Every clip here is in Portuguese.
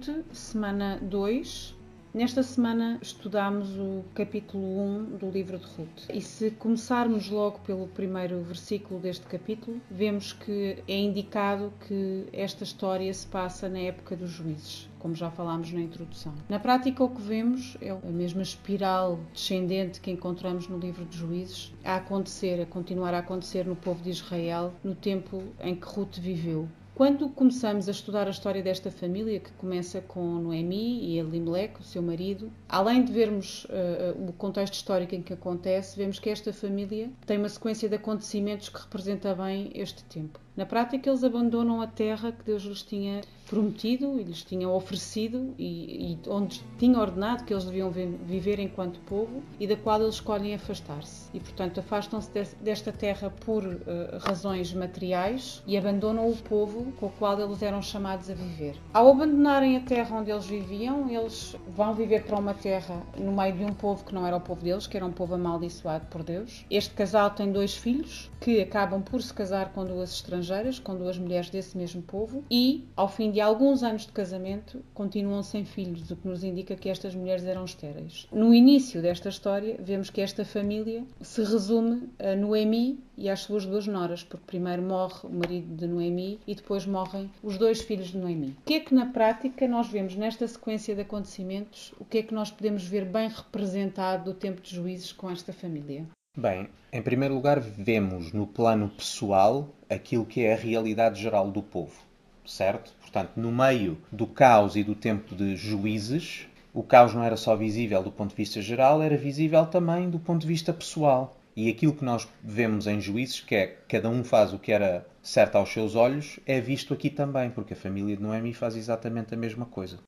Ruth, semana 2. Nesta semana estudamos o capítulo 1 do livro de Ruth. E se começarmos logo pelo primeiro versículo deste capítulo, vemos que é indicado que esta história se passa na época dos juízes como já falámos na introdução. Na prática, o que vemos é a mesma espiral descendente que encontramos no livro de Juízes a acontecer, a continuar a acontecer no povo de Israel no tempo em que Ruth viveu. Quando começamos a estudar a história desta família, que começa com Noemi e Elimelech, o seu marido, além de vermos uh, o contexto histórico em que acontece, vemos que esta família tem uma sequência de acontecimentos que representa bem este tempo. Na prática, eles abandonam a terra que Deus lhes tinha prometido e lhes tinha oferecido e, e onde tinha ordenado que eles deviam viver enquanto povo e da qual eles escolhem afastar-se. E, portanto, afastam-se desta terra por uh, razões materiais e abandonam o povo com o qual eles eram chamados a viver. Ao abandonarem a terra onde eles viviam, eles vão viver para uma terra no meio de um povo que não era o povo deles, que era um povo amaldiçoado por Deus. Este casal tem dois filhos que acabam por se casar com duas estrangeiras estrangeiras com duas mulheres desse mesmo povo e, ao fim de alguns anos de casamento, continuam sem filhos, o que nos indica que estas mulheres eram estéreis. No início desta história, vemos que esta família se resume a Noemi e às suas duas noras, porque primeiro morre o marido de Noemi e depois morrem os dois filhos de Noemi. O que é que na prática nós vemos nesta sequência de acontecimentos? O que é que nós podemos ver bem representado do tempo de juízes com esta família? Bem, em primeiro lugar, vemos no plano pessoal aquilo que é a realidade geral do povo, certo? Portanto, no meio do caos e do tempo de juízes, o caos não era só visível do ponto de vista geral, era visível também do ponto de vista pessoal. E aquilo que nós vemos em juízes, que é cada um faz o que era certo aos seus olhos, é visto aqui também, porque a família de Noemi faz exatamente a mesma coisa.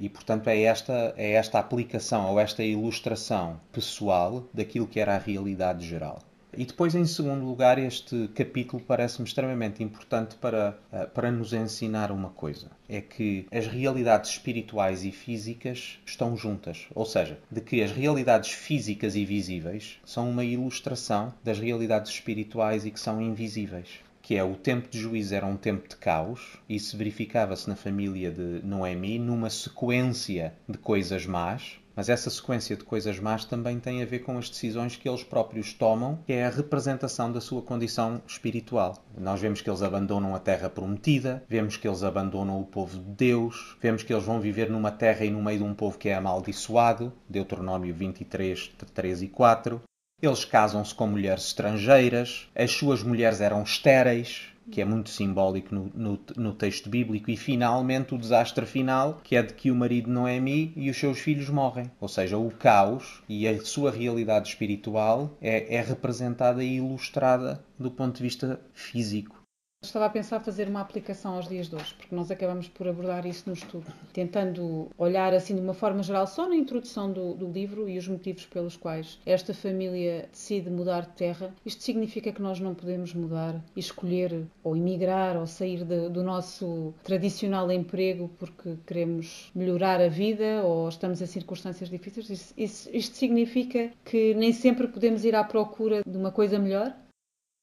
E, portanto, é esta, é esta aplicação ou esta ilustração pessoal daquilo que era a realidade geral. E depois, em segundo lugar, este capítulo parece-me extremamente importante para, eh, para nos ensinar uma coisa: é que as realidades espirituais e físicas estão juntas. Ou seja, de que as realidades físicas e visíveis são uma ilustração das realidades espirituais e que são invisíveis que é o tempo de juízo era um tempo de caos, isso verificava-se na família de Noemi numa sequência de coisas más, mas essa sequência de coisas más também tem a ver com as decisões que eles próprios tomam, que é a representação da sua condição espiritual. Nós vemos que eles abandonam a terra prometida, vemos que eles abandonam o povo de Deus, vemos que eles vão viver numa terra e no meio de um povo que é amaldiçoado, Deuteronômio 23, 3 e 4. Eles casam-se com mulheres estrangeiras, as suas mulheres eram estéreis, que é muito simbólico no, no, no, texto bíblico, e finalmente o desastre final, que é de que o marido Noemi e os seus filhos morrem. Ou seja, o caos e a sua realidade espiritual é, é representada e ilustrada do ponto de vista físico. Estava a pensar fazer uma aplicação aos dias de hoje, porque nós acabamos por abordar isso no estudo, tentando olhar assim de uma forma geral só na introdução do, do, livro e os motivos pelos quais esta família decide mudar de terra. Isto significa que nós não podemos mudar escolher ou emigrar ou sair de, do nosso tradicional emprego porque queremos melhorar a vida ou estamos em circunstâncias difíceis. Isso, isso, isto significa que nem sempre podemos ir à procura de uma coisa melhor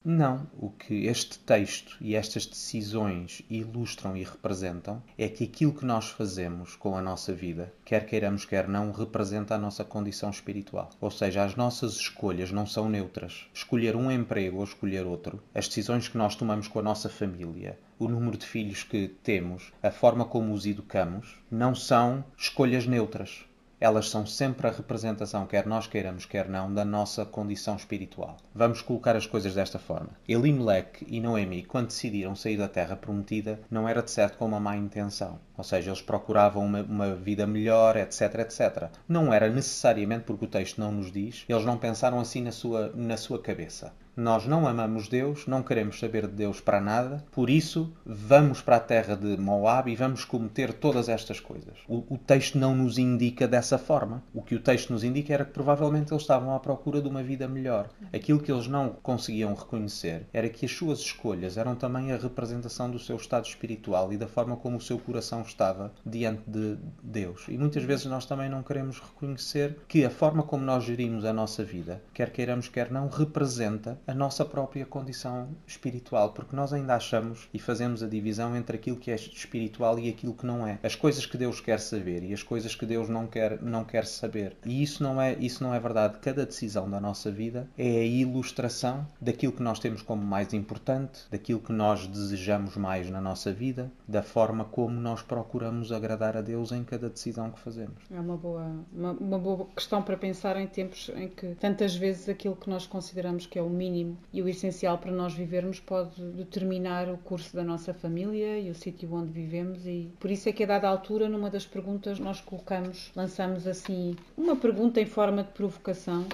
não, o que este texto e estas decisões ilustram e representam é que aquilo que nós fazemos com a nossa vida, quer queiramos, quer não, representa a nossa condição espiritual. Ou seja, as nossas escolhas não são neutras. Escolher um emprego ou escolher outro, as decisões que nós tomamos com a nossa família, o número de filhos que temos, a forma como os educamos, não são escolhas neutras elas são sempre a representação, quer nós queiramos, quer não, da nossa condição espiritual. Vamos colocar as coisas desta forma. Elimelech e Noemi, quando decidiram sair da terra prometida, não era de certo com uma má intenção. Ou seja, eles procuravam uma, uma vida melhor, etc, etc. Não era necessariamente porque o texto não nos diz, eles não pensaram assim na sua, na sua cabeça. Nós não amamos Deus, não queremos saber de Deus para nada, por isso vamos para a terra de Moab e vamos cometer todas estas coisas. O, o, texto não nos indica dessa forma. O que o texto nos indica era que provavelmente eles estavam à procura de uma vida melhor. Aquilo que eles não conseguiam reconhecer era que as suas escolhas eram também a representação do seu estado espiritual e da forma como o seu coração estava diante de Deus. E muitas vezes nós também não queremos reconhecer que a forma como nós gerimos a nossa vida, quer queiramos, quer não, representa a nossa própria condição espiritual, porque nós ainda achamos e fazemos a divisão entre aquilo que é espiritual e aquilo que não é. As coisas que Deus quer saber e as coisas que Deus não quer, não quer saber. E isso não é, isso não é verdade. Cada decisão da nossa vida é a ilustração daquilo que nós temos como mais importante, daquilo que nós desejamos mais na nossa vida, da forma como nós procuramos agradar a Deus em cada decisão que fazemos. É uma boa, uma, uma boa questão para pensar em tempos em que tantas vezes aquilo que nós consideramos que é o mínimo e o essencial para nós vivermos pode determinar o curso da nossa família e o sítio onde vivemos. E por isso é que a dada altura numa das perguntas nós colocamos, lançamos assim uma pergunta em forma de provocação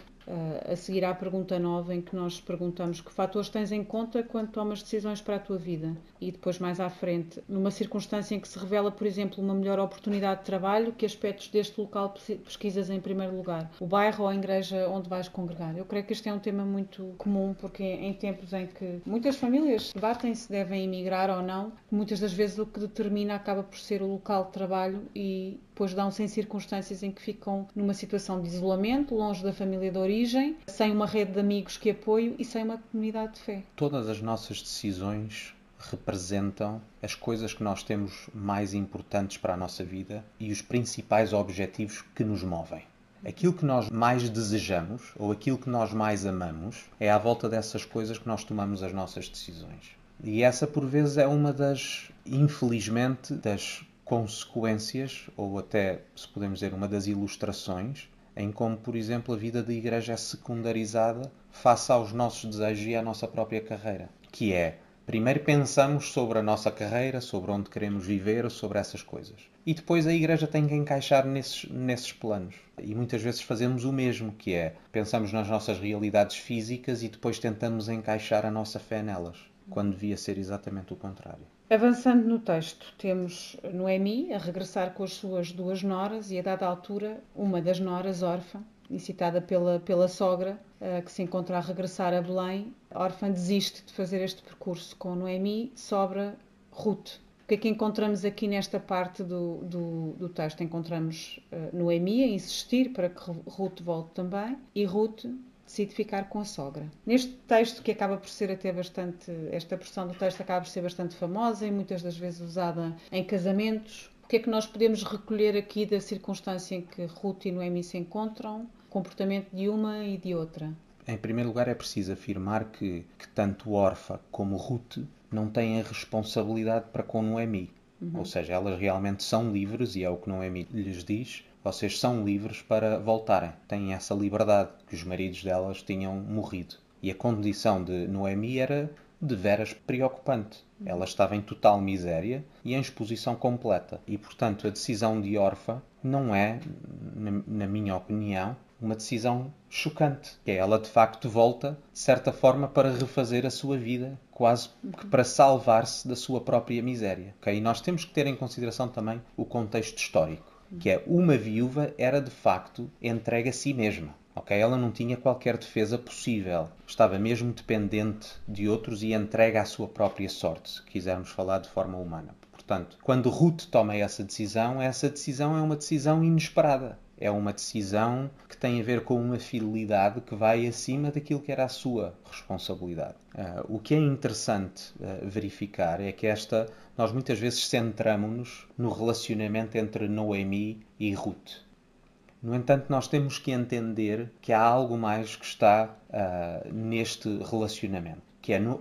a seguir à pergunta 9, em que nós perguntamos que fatores tens em conta quando tomas decisões para a tua vida. E depois, mais à frente, numa circunstância em que se revela, por exemplo, uma melhor oportunidade de trabalho, que aspectos deste local pesquisas em primeiro lugar? O bairro ou a igreja onde vais congregar? Eu creio que este é um tema muito comum, porque em tempos em que muitas famílias debatem se devem emigrar ou não, muitas das vezes o que determina acaba por ser o local de trabalho e depois dão-se em circunstâncias em que ficam numa situação de isolamento, longe da família de origem, sem uma rede de amigos que apoio e sem uma comunidade de fé. Todas as nossas decisões representam as coisas que nós temos mais importantes para a nossa vida e os principais objetivos que nos movem. Aquilo que nós mais desejamos ou aquilo que nós mais amamos é à volta dessas coisas que nós tomamos as nossas decisões. E essa, por vezes, é uma das, infelizmente, das consequências, ou até, se podemos dizer, uma das ilustrações, em como, por exemplo, a vida da igreja é secundarizada face aos nossos desejos e à nossa própria carreira. Que é, primeiro pensamos sobre a nossa carreira, sobre onde queremos viver, sobre essas coisas. E depois a igreja tem que encaixar nesses, nesses planos. E muitas vezes fazemos o mesmo, que é, pensamos nas nossas realidades físicas e depois tentamos encaixar a nossa fé nelas, quando devia ser exatamente o contrário. Avançando no texto, temos Noemi a regressar com as suas duas noras e, a dada altura, uma das noras, órfã, incitada pela, pela sogra, uh, que se encontra a regressar a Belém, a órfã desiste de fazer este percurso com Noemi, sobra Ruth. O que é que encontramos aqui nesta parte do, do, do texto? Encontramos uh, Noemi a insistir para que Ruth volte também e Ruth decide ficar com a sogra. Neste texto, que acaba por ser até bastante. Esta porção do texto acaba por ser bastante famosa e muitas das vezes usada em casamentos. O que é que nós podemos recolher aqui da circunstância em que Ruth e Noemi se encontram? Comportamento de uma e de outra. Em primeiro lugar, é preciso afirmar que, que tanto Orfa como Ruth não têm a responsabilidade para com Noemi. Uhum. Ou seja, elas realmente são livres, e é o que Noemi lhes diz, vocês são livres para voltarem. Têm essa liberdade que os maridos delas tinham morrido. E a condição de Noemi era de veras preocupante. Ela estava em total miséria e em exposição completa. E, portanto, a decisão de Orfa não é, na minha opinião, uma decisão chocante. Que é ela, de facto, volta, de certa forma, para refazer a sua vida, quase que para salvar-se da sua própria miséria. Okay? E nós temos que ter em consideração também o contexto histórico que é uma viúva era de facto entregue a si mesma. Okay? Ela não tinha qualquer defesa possível. Estava mesmo dependente de outros e entregue à sua própria sorte, se quisermos falar de forma humana. Portanto, quando Ruth toma essa decisão, essa decisão é uma decisão inesperada. É uma decisão que tem a ver com uma fidelidade que vai acima daquilo que era a sua responsabilidade. Uh, o que é interessante uh, verificar é que esta, nós muitas vezes centramos-nos no relacionamento entre Noemi e Ruth. No entanto, nós temos que entender que há algo mais que está uh, neste relacionamento que é uh,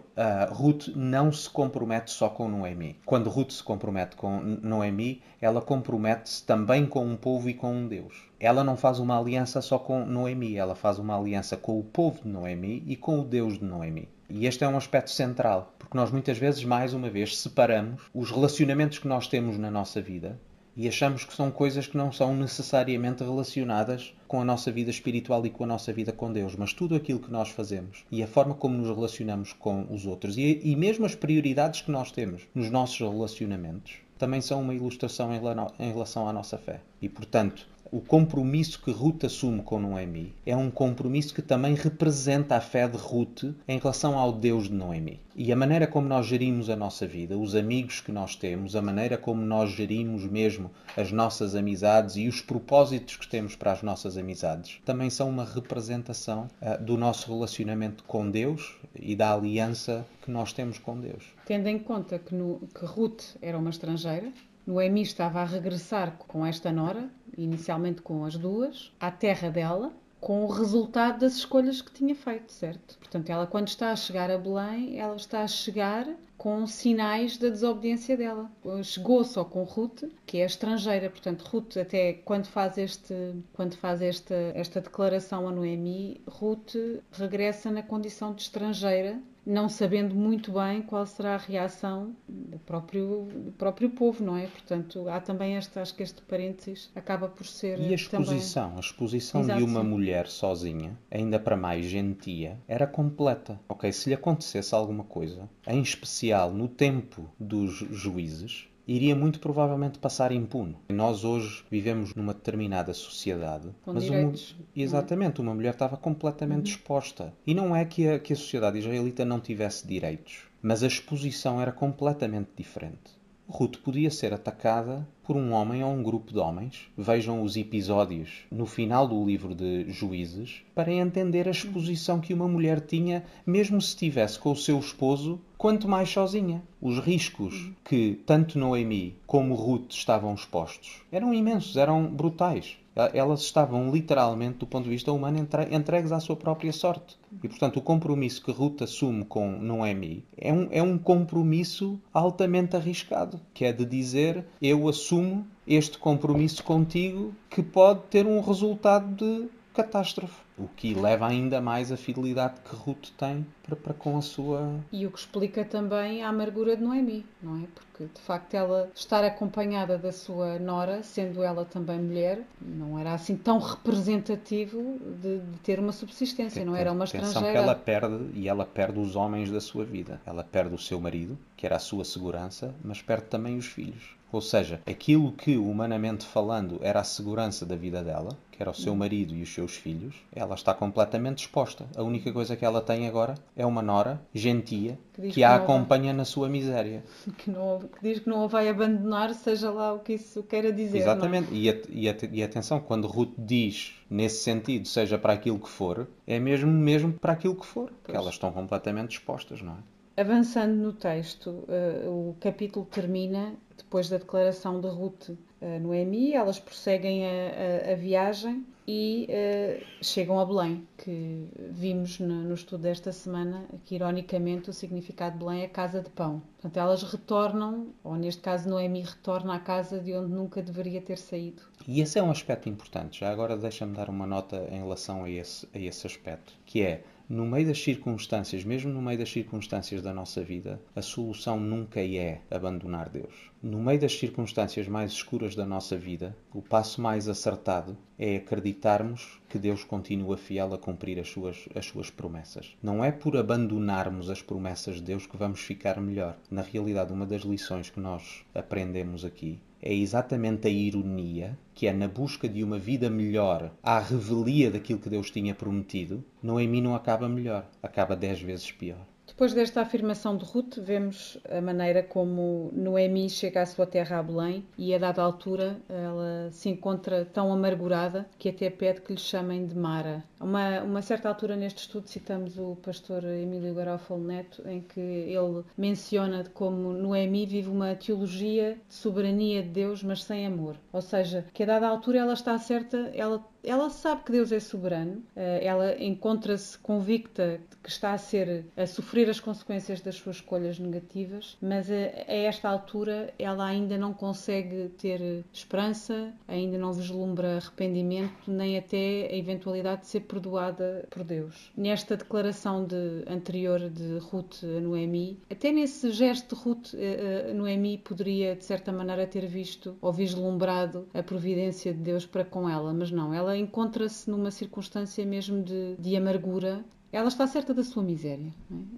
Ruth não se compromete só com Noemi. Quando Ruth se compromete com Noemi, ela compromete-se também com um povo e com um Deus. Ela não faz uma aliança só com Noemi, ela faz uma aliança com o povo de Noemi e com o Deus de Noemi. E este é um aspecto central, porque nós muitas vezes, mais uma vez, separamos os relacionamentos que nós temos na nossa vida e achamos que são coisas que não são necessariamente relacionadas com a nossa vida espiritual e com a nossa vida com Deus, mas tudo aquilo que nós fazemos e a forma como nos relacionamos com os outros e, e mesmo as prioridades que nós temos nos nossos relacionamentos também são uma ilustração em relação à nossa fé. E, portanto, o compromisso que Ruth assume com Noemi é um compromisso que também representa a fé de Ruth em relação ao Deus de Noemi. E a maneira como nós gerimos a nossa vida, os amigos que nós temos, a maneira como nós gerimos mesmo as nossas amizades e os propósitos que temos para as nossas amizades, também são uma representação uh, do nosso relacionamento com Deus e da aliança que nós temos com Deus. Tendo em conta que, no, que Ruth era uma estrangeira, Noemi estava a regressar com esta nora, inicialmente com as duas, à terra dela, com o resultado das escolhas que tinha feito, certo? Portanto, ela quando está a chegar a Belém, ela está a chegar com sinais da desobediência dela. Chegou só com Ruth, que é estrangeira. Portanto, Ruth até quando faz este, quando faz esta, esta declaração a Noemi, Ruth regressa na condição de estrangeira não sabendo muito bem qual será a reação do próprio, do próprio povo, não é? Portanto, há também esta, acho que este parênteses acaba por ser. E a exposição, também... a exposição Exato, de uma mulher sozinha, ainda para mais gentia, era completa. Ok, se lhe acontecesse alguma coisa, em especial no tempo dos juízes, iria muito provavelmente passar impune. Nós hoje vivemos numa determinada sociedade, Com mas direitos, uma, exatamente, uma mulher estava completamente uhum. exposta. E não é que a, que a sociedade israelita não tivesse direitos, mas a exposição era completamente diferente. Ruth podia ser atacada por um homem ou um grupo de homens. Vejam os episódios no final do livro de Juízes para entender a exposição que uma mulher tinha, mesmo se estivesse com o seu esposo, quanto mais sozinha. Os riscos que tanto Noemi como Ruth estavam expostos eram imensos, eram brutais elas estavam literalmente, do ponto de vista humano, entregues à sua própria sorte. E, portanto, o compromisso que Ruth assume com Noemi é um, é um compromisso altamente arriscado, que é de dizer: Eu assumo este compromisso contigo que pode ter um resultado de catástrofe. O que leva ainda mais a fidelidade que Ruth tem para, para, com a sua. E o que explica também a amargura de Noemi, não é? Porque de facto ela estar acompanhada da sua nora, sendo ela também mulher, não era assim tão representativo de, de ter uma subsistência, não era uma estrangeira. que ela perde e ela perde os homens da sua vida. Ela perde o seu marido, que era a sua segurança, mas perde também os filhos. Ou seja, aquilo que, humanamente falando, era a segurança da vida dela, que era o seu marido e os seus filhos, ela está completamente exposta. A única coisa que ela tem agora é uma nora gentia que, que a acompanha na sua miséria. Que, não, que, diz que não a vai abandonar, seja lá o que isso queira dizer. É? Exatamente. E, e, e, atenção, quando Ruth diz nesse sentido, seja para aquilo que for, é mesmo mesmo para aquilo que for, porque elas estão completamente expostas, não é? Avançando no texto, uh, o capítulo termina depois da declaração de Ruth uh, Noemi, elas prosseguem a, a, a viagem e uh, chegam a Belém, que vimos no, no, estudo desta semana que, ironicamente, o significado de Belém é casa de pão. Portanto, elas retornam, ou neste caso Noemi retorna à casa de onde nunca deveria ter saído. E esse é um aspecto importante. Já agora deixa-me dar uma nota em relação a esse, a esse aspecto, que é no meio das circunstâncias, mesmo no meio das circunstâncias da nossa vida, a solução nunca é abandonar Deus. No meio das circunstâncias mais escuras da nossa vida, o passo mais acertado é acreditarmos que Deus continua fiel a cumprir as suas, as suas promessas. Não é por abandonarmos as promessas de Deus que vamos ficar melhor. Na realidade, uma das lições que nós aprendemos aqui é exatamente a ironia, que é na busca de uma vida melhor, à revelia daquilo que Deus tinha prometido, Noemi não acaba melhor, acaba dez vezes pior. Depois desta afirmação de Ruth, vemos a maneira como Noemi chega à sua terra a Belém e a dada altura ela se encontra tão amargurada que até pede que lhe chamem de Mara. Uma, uma certa altura neste estudo citamos o pastor Emílio Garofalo Neto em que ele menciona como Noemi vive uma teologia de soberania de Deus mas sem amor. Ou seja, que a dada altura ela está certa, ela ela sabe que Deus é soberano, eh, ela encontra-se convicta de que está a ser a sofrer as consequências das suas escolhas negativas, mas a, a esta altura ela ainda não consegue ter esperança, ainda não vislumbra arrependimento, nem até a eventualidade de ser perdoada por Deus. Nesta declaração de, anterior de Ruth a Noemi, até nesse gesto de Ruth eh, eh, Noemi poderia de certa maneira ter visto ou vislumbrado a providência de Deus para com ela, mas não, ela encontra-se numa circunstância mesmo de, de amargura ela está certa da sua miséria.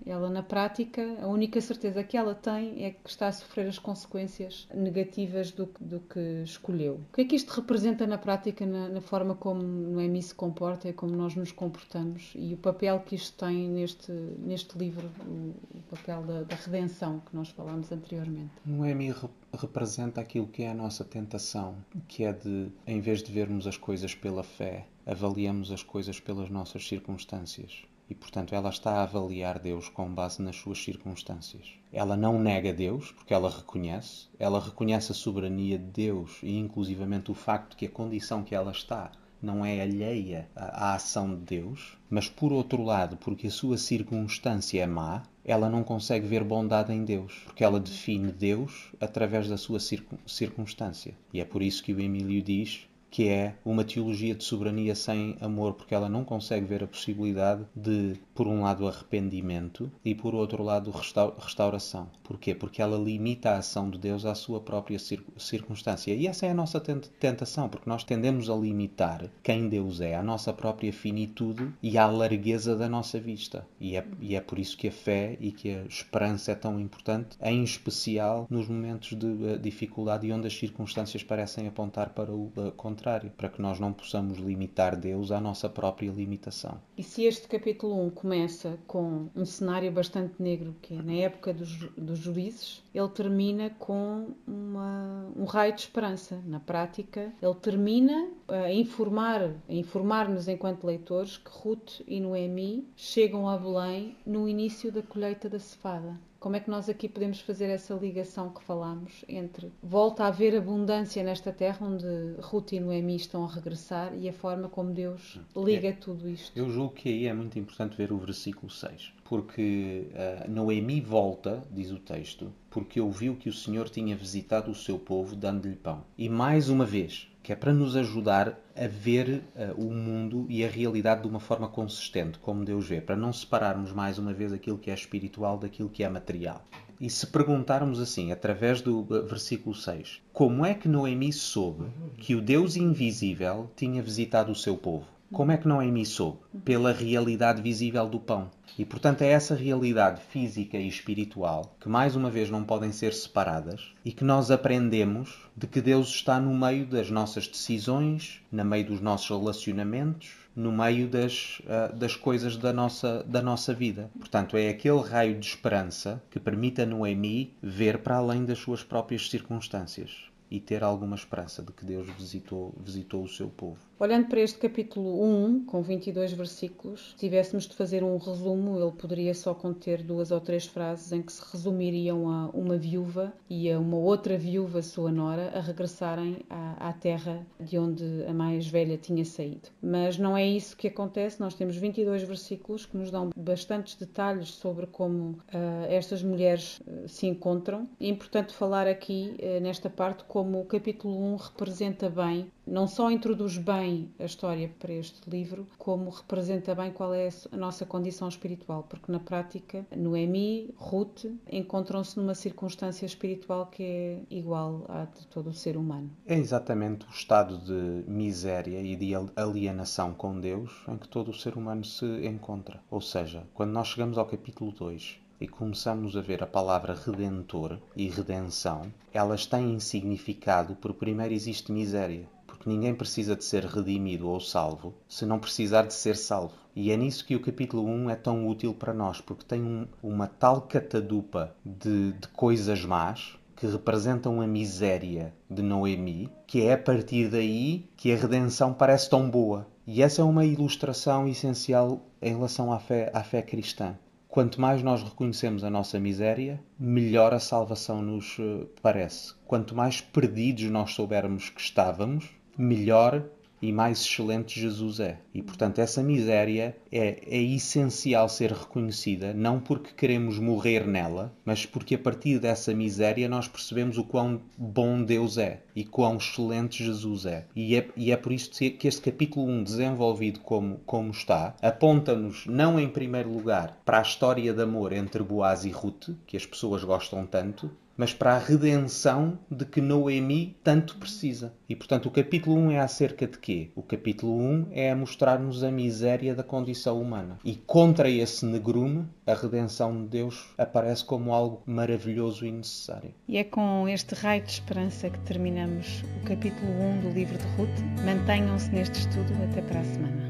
É? Ela, na prática, a única certeza que ela tem é que está a sofrer as consequências negativas do, do que escolheu. O que é que isto representa na prática, na, na forma como Noemi se comporta e como nós nos comportamos e o papel que isto tem neste, neste livro, o, o papel da, da, redenção que nós falámos anteriormente? Noemi representa aquilo que é a nossa tentação, que é de, em vez de vermos as coisas pela fé, avaliamos as coisas pelas nossas circunstâncias. E, portanto, ela está a avaliar Deus com base nas suas circunstâncias. Ela não nega Deus, porque ela reconhece, ela reconhece a soberania de Deus e, inclusivamente, o facto de que a condição que ela está não é alheia à ação de Deus, mas por outro lado, porque a sua circunstância é má, ela não consegue ver bondade em Deus, porque ela define Deus através da sua circunstância. E é por isso que o Emílio diz que é uma teologia de soberania sem amor, porque ela não consegue ver a possibilidade de, por um lado, arrependimento e, por outro lado, restauração. Porquê? Porque ela limita a ação de Deus à sua própria circunstância. E essa é a nossa tentação, porque nós tendemos a limitar quem Deus é, a nossa própria finitude e à largueza da nossa vista. E é, e é por isso que a fé e que a esperança é tão importante, em especial nos momentos de eh, dificuldade e onde as circunstâncias parecem apontar para o contrário contrário, para que nós não possamos limitar Deus à nossa própria limitação. E se este capítulo 1 começa com um cenário bastante negro, que é na época dos, dos juízes, ele termina com uma, um raio de esperança. Na prática, ele termina a informar, a informar-nos enquanto leitores que Ruth e Noemi chegam a Belém no início da colheita da cevada. Como é que nós aqui podemos fazer essa ligação que falámos entre volta a haver abundância nesta terra onde Ruth e Noemi estão a regressar e a forma como Deus liga é, tudo isto? Eu julgo que aí é muito importante ver o versículo 6, porque uh, Noemi volta, diz o texto, porque ouviu que o Senhor tinha visitado o seu povo dando-lhe pão. E mais uma vez, que é para nos ajudar a ver uh, o mundo e a realidade de uma forma consistente, como Deus vê, para não separarmos mais uma vez aquilo que é espiritual daquilo que é material. E se perguntarmos assim, através do versículo 6, como é que Noemi soube que o Deus invisível tinha visitado o seu povo? Como é que Noemi soube? Pela realidade visível do pão. E portanto é essa realidade física e espiritual que mais uma vez não podem ser separadas e que nós aprendemos de que Deus está no meio das nossas decisões, no meio dos nossos relacionamentos, no meio das, uh, das coisas da nossa, da nossa vida. Portanto, é aquele raio de esperança que permite a Noemi ver para além das suas próprias circunstâncias e ter alguma esperança de que Deus visitou, visitou o seu povo. Olhando para este capítulo 1, com 22 versículos, se tivéssemos de fazer um resumo, ele poderia só conter duas ou três frases em que se resumiriam a uma viúva e a uma outra viúva, sua nora, a regressarem à, à terra de onde a mais velha tinha saído. Mas não é isso que acontece, nós temos 22 versículos que nos dão bastantes detalhes sobre como uh, estas mulheres uh, se encontram. É importante falar aqui, uh, nesta parte, como o capítulo 1 representa bem não só introduz bem a história para este livro, como representa bem qual é a nossa condição espiritual, porque na prática Noemi, Ruth encontram-se numa circunstância espiritual que é igual à de todo o ser humano. É exatamente o estado de miséria e de alienação com Deus em que todo o ser humano se encontra. Ou seja, quando nós chegamos ao capítulo 2 e começamos a ver a palavra redentor e redenção, elas têm significado porque primeiro existe miséria porque ninguém precisa de ser redimido ou salvo se não precisar de ser salvo. E é nisso que o capítulo 1 é tão útil para nós, porque tem um, uma tal catadupa de, de coisas más que representam a miséria de Noemi, que é a partir daí que a redenção parece tão boa. E essa é uma ilustração essencial em relação à fé, à fé cristã. Quanto mais nós reconhecemos a nossa miséria, melhor a salvação nos eh, parece. Quanto mais perdidos nós soubermos que estávamos, melhor e mais excelente Jesus é. E, portanto, essa miséria é, é essencial ser reconhecida, não porque queremos morrer nela, mas porque a partir dessa miséria nós percebemos o quão bom Deus é e quão excelente Jesus é. E é, e é por isso que este capítulo 1, desenvolvido como, como está, aponta-nos, não em primeiro lugar, para a história de amor entre Boaz e Ruth, que as pessoas gostam tanto, mas para a redenção de que Noemi tanto precisa. E portanto, o capítulo 1 é acerca de quê? O capítulo 1 é a mostrar-nos a miséria da condição humana. E contra esse negrume, a redenção de Deus aparece como algo maravilhoso e necessário. E é com este raio de esperança que terminamos o capítulo 1 do livro de Ruth. Mantenham-se neste estudo até para a semana.